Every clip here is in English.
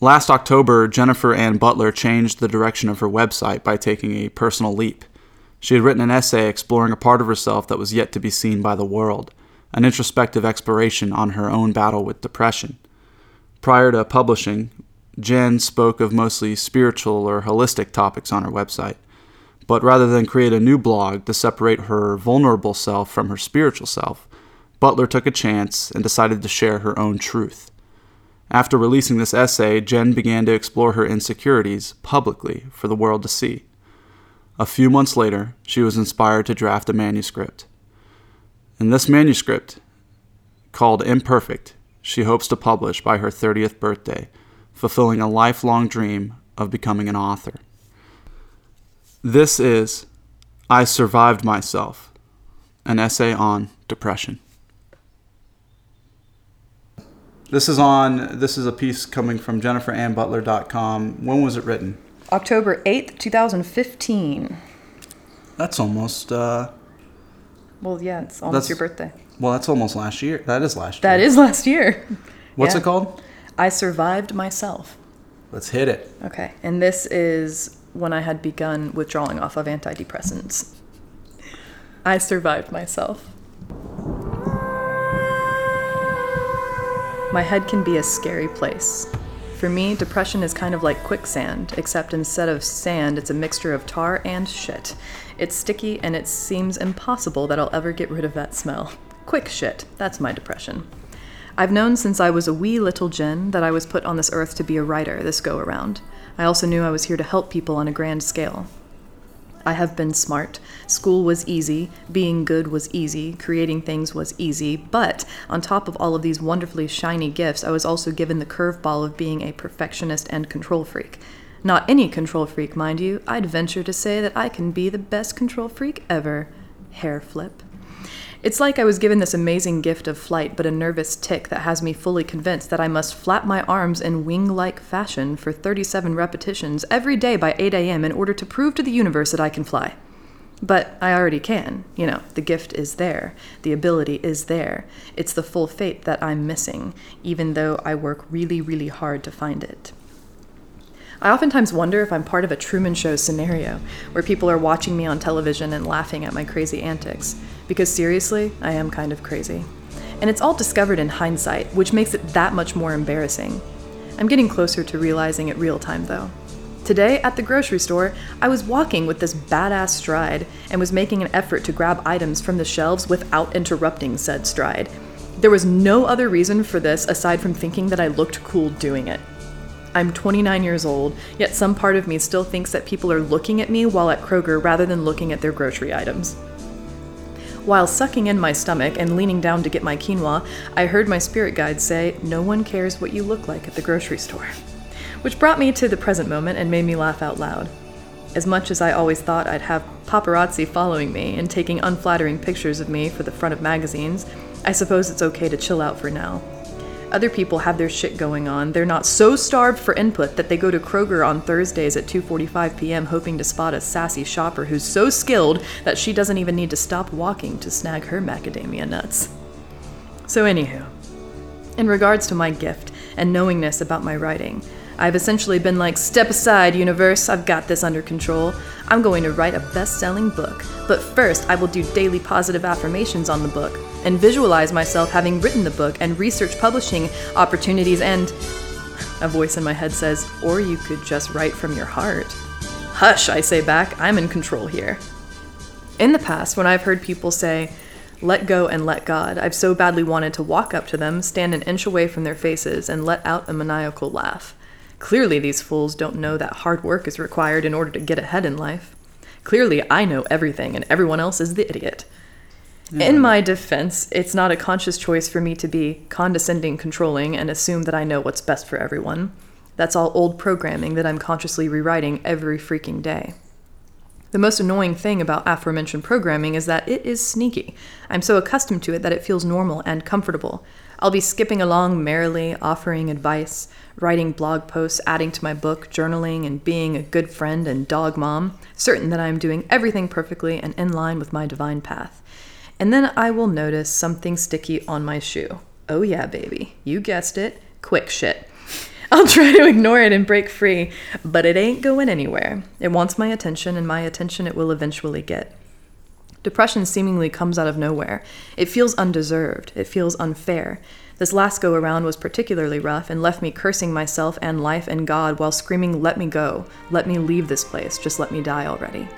Last October, Jennifer Ann Butler changed the direction of her website by taking a personal leap. She had written an essay exploring a part of herself that was yet to be seen by the world, an introspective exploration on her own battle with depression. Prior to publishing, Jen spoke of mostly spiritual or holistic topics on her website. But rather than create a new blog to separate her vulnerable self from her spiritual self, Butler took a chance and decided to share her own truth. After releasing this essay, Jen began to explore her insecurities publicly for the world to see. A few months later, she was inspired to draft a manuscript. In this manuscript, called Imperfect, she hopes to publish by her 30th birthday, fulfilling a lifelong dream of becoming an author. This is I Survived Myself, an essay on depression. This is on. This is a piece coming from JenniferAnnButler.com. When was it written? October 8th, 2015. That's almost. Uh, Well, yeah, it's almost your birthday. well, that's almost last year. That is last year. That is last year. What's yeah. it called? I survived myself. Let's hit it. Okay, and this is when I had begun withdrawing off of antidepressants. I survived myself. My head can be a scary place. For me, depression is kind of like quicksand, except instead of sand, it's a mixture of tar and shit. It's sticky and it seems impossible that I'll ever get rid of that smell. Quick shit, that's my depression. I've known since I was a wee little Jen that I was put on this earth to be a writer this go around. I also knew I was here to help people on a grand scale. I have been smart. School was easy, being good was easy, creating things was easy, but on top of all of these wonderfully shiny gifts, I was also given the curveball of being a perfectionist and control freak. Not any control freak, mind you. I'd venture to say that I can be the best control freak ever. Hair flip. It's like I was given this amazing gift of flight, but a nervous tic that has me fully convinced that I must flap my arms in wing like fashion for 37 repetitions every day by 8 a.m. in order to prove to the universe that I can fly. But I already can. You know, the gift is there, the ability is there. It's the full fate that I'm missing, even though I work really, really hard to find it. I oftentimes wonder if I'm part of a Truman Show scenario where people are watching me on television and laughing at my crazy antics. Because seriously, I am kind of crazy. And it's all discovered in hindsight, which makes it that much more embarrassing. I'm getting closer to realizing it real time, though. Today, at the grocery store, I was walking with this badass stride and was making an effort to grab items from the shelves without interrupting said stride. There was no other reason for this aside from thinking that I looked cool doing it. I'm 29 years old, yet some part of me still thinks that people are looking at me while at Kroger rather than looking at their grocery items. While sucking in my stomach and leaning down to get my quinoa, I heard my spirit guide say, No one cares what you look like at the grocery store. Which brought me to the present moment and made me laugh out loud. As much as I always thought I'd have paparazzi following me and taking unflattering pictures of me for the front of magazines, I suppose it's okay to chill out for now. Other people have their shit going on. They're not so starved for input that they go to Kroger on Thursdays at 2:45 p.m. hoping to spot a sassy shopper who's so skilled that she doesn't even need to stop walking to snag her macadamia nuts. So anywho, in regards to my gift and knowingness about my writing, I've essentially been like, step aside, universe, I've got this under control. I'm going to write a best selling book. But first, I will do daily positive affirmations on the book and visualize myself having written the book and research publishing opportunities and. A voice in my head says, or you could just write from your heart. Hush, I say back, I'm in control here. In the past, when I've heard people say, let go and let God, I've so badly wanted to walk up to them, stand an inch away from their faces, and let out a maniacal laugh. Clearly, these fools don't know that hard work is required in order to get ahead in life. Clearly, I know everything, and everyone else is the idiot. In my defense, it's not a conscious choice for me to be condescending, controlling, and assume that I know what's best for everyone. That's all old programming that I'm consciously rewriting every freaking day. The most annoying thing about aforementioned programming is that it is sneaky. I'm so accustomed to it that it feels normal and comfortable. I'll be skipping along merrily, offering advice, writing blog posts, adding to my book, journaling, and being a good friend and dog mom, certain that I am doing everything perfectly and in line with my divine path. And then I will notice something sticky on my shoe. Oh, yeah, baby. You guessed it. Quick shit. I'll try to ignore it and break free, but it ain't going anywhere. It wants my attention, and my attention it will eventually get. Depression seemingly comes out of nowhere. It feels undeserved. It feels unfair. This last go around was particularly rough and left me cursing myself and life and God while screaming, Let me go. Let me leave this place. Just let me die already.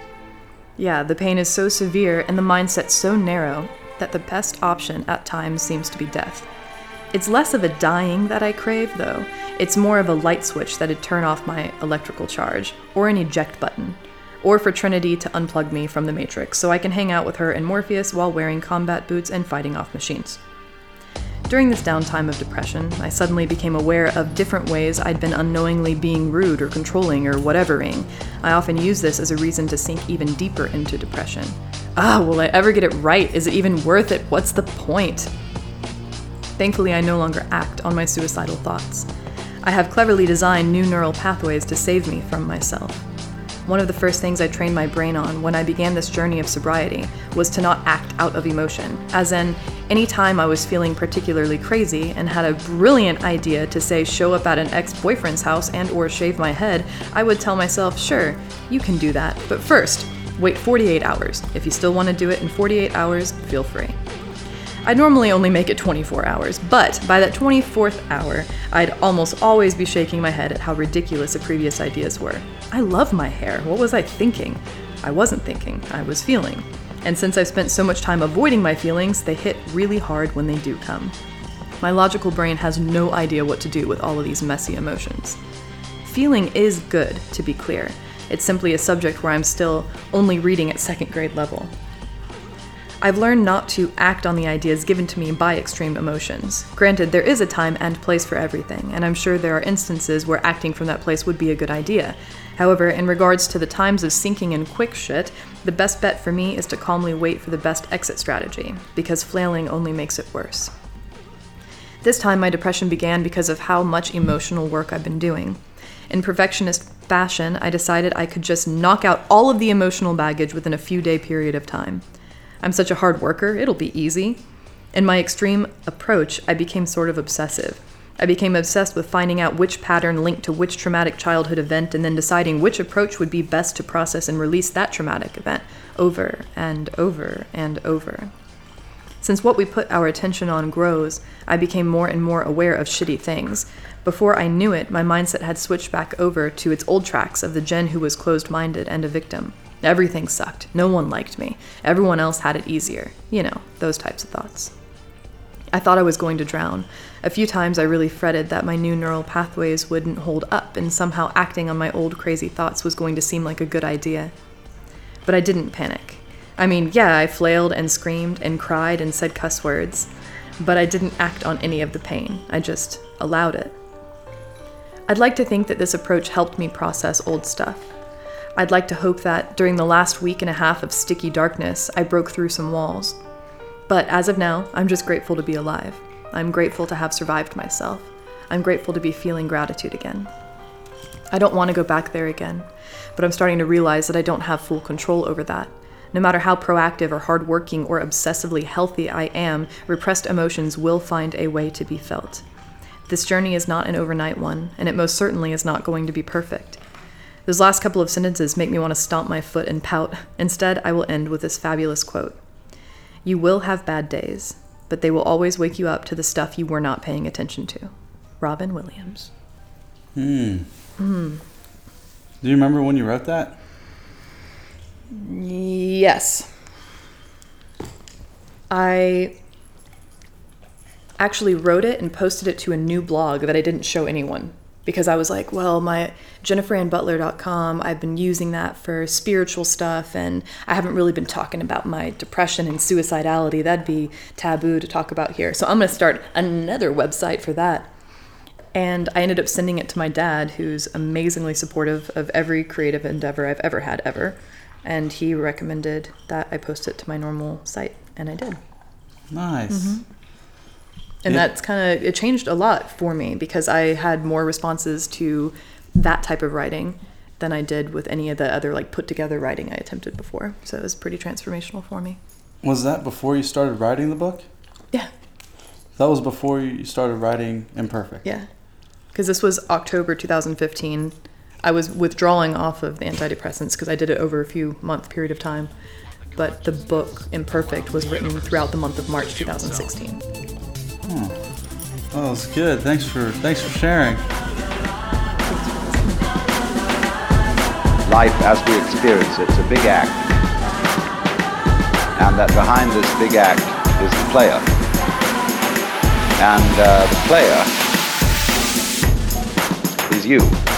Yeah, the pain is so severe and the mindset so narrow that the best option at times seems to be death. It's less of a dying that I crave, though. It's more of a light switch that'd turn off my electrical charge, or an eject button, or for Trinity to unplug me from the Matrix so I can hang out with her and Morpheus while wearing combat boots and fighting off machines. During this downtime of depression, I suddenly became aware of different ways I'd been unknowingly being rude or controlling or whatevering. I often use this as a reason to sink even deeper into depression. Ah, will I ever get it right? Is it even worth it? What's the point? Thankfully, I no longer act on my suicidal thoughts. I have cleverly designed new neural pathways to save me from myself. One of the first things I trained my brain on when I began this journey of sobriety was to not act out of emotion, as in, anytime I was feeling particularly crazy and had a brilliant idea to say show up at an ex-boyfriend's house and or shave my head, I would tell myself, "Sure, you can do that, but first, wait 48 hours. If you still want to do it in 48 hours, feel free." I normally only make it 24 hours, but by that 24th hour, I'd almost always be shaking my head at how ridiculous the previous ideas were. I love my hair. What was I thinking? I wasn't thinking, I was feeling. And since I've spent so much time avoiding my feelings, they hit really hard when they do come. My logical brain has no idea what to do with all of these messy emotions. Feeling is good, to be clear. It's simply a subject where I'm still only reading at second grade level. I've learned not to act on the ideas given to me by extreme emotions. Granted, there is a time and place for everything, and I'm sure there are instances where acting from that place would be a good idea. However, in regards to the times of sinking in quick shit, the best bet for me is to calmly wait for the best exit strategy, because flailing only makes it worse. This time, my depression began because of how much emotional work I've been doing. In perfectionist fashion, I decided I could just knock out all of the emotional baggage within a few day period of time. I'm such a hard worker, it'll be easy. In my extreme approach, I became sort of obsessive. I became obsessed with finding out which pattern linked to which traumatic childhood event and then deciding which approach would be best to process and release that traumatic event over and over and over. Since what we put our attention on grows, I became more and more aware of shitty things. Before I knew it, my mindset had switched back over to its old tracks of the Jen who was closed minded and a victim. Everything sucked. No one liked me. Everyone else had it easier. You know, those types of thoughts. I thought I was going to drown. A few times I really fretted that my new neural pathways wouldn't hold up and somehow acting on my old crazy thoughts was going to seem like a good idea. But I didn't panic. I mean, yeah, I flailed and screamed and cried and said cuss words, but I didn't act on any of the pain. I just allowed it. I'd like to think that this approach helped me process old stuff. I'd like to hope that during the last week and a half of sticky darkness, I broke through some walls. But as of now, I'm just grateful to be alive. I'm grateful to have survived myself. I'm grateful to be feeling gratitude again. I don't want to go back there again, but I'm starting to realize that I don't have full control over that. No matter how proactive or hardworking or obsessively healthy I am, repressed emotions will find a way to be felt. This journey is not an overnight one, and it most certainly is not going to be perfect. Those last couple of sentences make me want to stomp my foot and pout. Instead, I will end with this fabulous quote You will have bad days, but they will always wake you up to the stuff you were not paying attention to. Robin Williams. Hmm. Hmm. Do you remember when you wrote that? Yes. I actually wrote it and posted it to a new blog that I didn't show anyone because I was like, well, my jenniferannbutler.com, I've been using that for spiritual stuff and I haven't really been talking about my depression and suicidality. That'd be taboo to talk about here. So I'm going to start another website for that. And I ended up sending it to my dad, who's amazingly supportive of every creative endeavor I've ever had, ever. And he recommended that I post it to my normal site, and I did. Nice. Mm-hmm and yeah. that's kind of it changed a lot for me because I had more responses to that type of writing than I did with any of the other like put together writing I attempted before. So it was pretty transformational for me. Was that before you started writing the book? Yeah. That was before you started writing Imperfect. Yeah. because this was October 2015. I was withdrawing off of the antidepressants because I did it over a few month period of time. But the book Imperfect was written throughout the month of March 2016. Oh, that's good. Thanks for thanks for sharing. life as we experience. It's a big act. And that behind this big act is the player. And uh, the player is you.